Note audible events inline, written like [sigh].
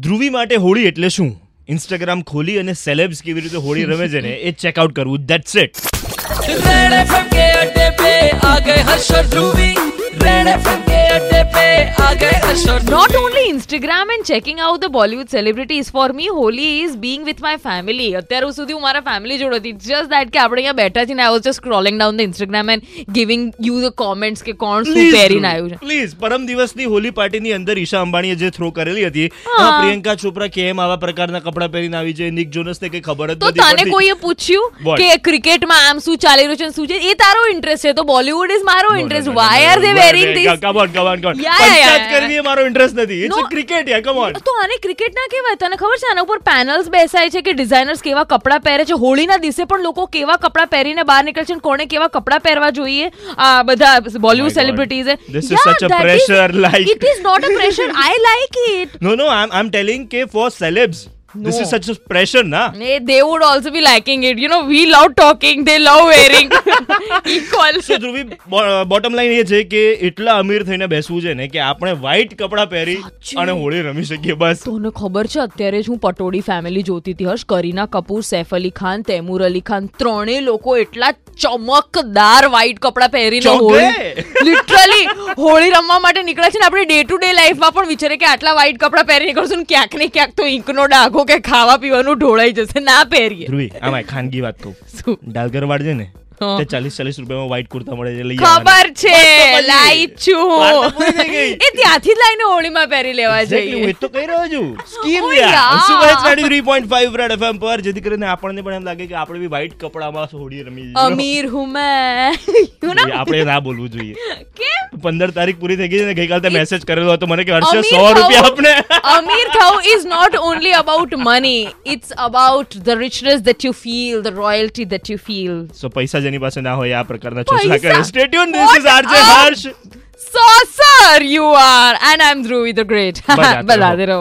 ધ્રુવી માટે હોળી એટલે શું? ઇન્સ્ટાગ્રામ ખોલી અને સેલેબ્સ કેવી રીતે હોળી રમે છે ને, એ ચેકઆઉટ કરવું. ધેટ્સ ઇટ રેડ એફએમ અડ્ડે પે, આ ગયે Harsh Dhruvi. Red FM Not only Instagram and checking out the Bollywood celebrities, for me, Holi is being with my family. અત્યાર સુધી હું મારા ફેમિલી જોડે હતી જસ્ટ દેટ કે આપણે અહીંયા બેઠા છીએ ને I was just scrolling down the Instagram and giving you the comments કે કોણ શું પહેરીને આવ્યું છે પ્લીઝ પરમ દિવસની હોલી પાર્ટીની અંદર ઈશા અંબાણીએ જે થ્રો કરેલી હતી હા. એમાં પ્રિયંકા ચોપરા કેમ આવા પ્રકારના કપડાં પહેરીને આવી છે નિક જોનસને કઈ ખબર જ તો તને કોઈએ પૂછ્યું? કે ક્રિકેટમાં આમ શું ચાલી રહ્યું છે શું છે એ તારો ઇન્ટરેસ્ટ છે તો બોલિવૂડ ઇઝ મારો interest why are they wearing this come on come on come on. Panchayat કરવી એ મારો ઇન્ટરેસ્ટ નથી. ઇટ્સ ક્રિકેટ યાર કમ ઓન તો આને ક્રિકેટ ના કહેવાય? તને ખબર છે આના ઉપર પેનલ્સ બેસાય છે કે ડિઝાઇનર્સ કેવા કપડાં પહેરે છે? હોળીના દિવસે પણ લોકો કેવા કપડાં પહેરીને બહાર નીકળે છે કોણે કેવા કપડાં પહેરવા જોઈએ? આ બધા Bollywood. Celebrities this is such a pressure like it is not a pressure I like it no no I am telling કે for celebs this is such a pressure, na? Nee, they would also be liking it you know we love talking they love wearing [laughs] equal So, Dhruvi bottom line એ છે કે એટલા અમીર થઈને બેસવું છે ને કે આપણે વ્હાઈટ કપડાં પહેરી. અને હોળી રમી શકીએ બસ તને ખબર છે અત્યારે જ હું પટોળી ફેમિલી જોતી હતી હર્ષ કરીના કપૂર સૈફ અલી ખાન તૈમૂર અલી ખાન ત્રણેય લોકો એટલા ચમકદાર વ્હાઈટ કપડાં પહેરીને. હોળી લિટરલી હોળી રમવા માટે નીકળે છે ને આપણે ડે ટુ ડે લાઈફમાં પણ વિચારે કે આટલા વ્હાઈટ કપડાં પહેરી નીકળશું ને ક્યાંક ને ક્યાંક તો ઇંકનો ડાઘો કે ખાવા પીવાનું ઢોળાઈ જશે ના પહેરીએ. ધ્રુવી આમાં ખાનગી વાત કહું. શું? ડાલગર વાડ છે ને તે ચાલીસ ચાલીસ રૂપિયામાં વ્હાઈટ કુર્તા મળે છે લઈ ખબર છે. લાઈ છું. એ ત્યાંથી લાઈને હોળીમાં પહેરી લેવા હું જઈએ. એ તો કહી રહ્યો છું. Scheme Oh, yeah. Subhash 93.5 red FM પર જેથી કરીને આપણને પણ એમ લાગે કે આપણે બી વ્હાઈટ કપડામાં હોળી રમી અમીર હું મેં. આપણે ના બોલવું જોઈએ. [laughs] કેમ પંદર તારીખ પૂરી થઈ ગઈ છે ગઈકાલે તે મેસેજ કરેલો હતો મને કે હર્ષે સો રૂપિયા આપને અમીર થવું is not only about money it's about the richness that you feel the royalty that you feel સો પૈસા જેની પાસે ના હોય આ પ્રકારના ચોસલા કરે? Stay tune this is RJ? Harsh saucer you are and i'm dhruvi the great બજાતે રહો. બજાતે રહો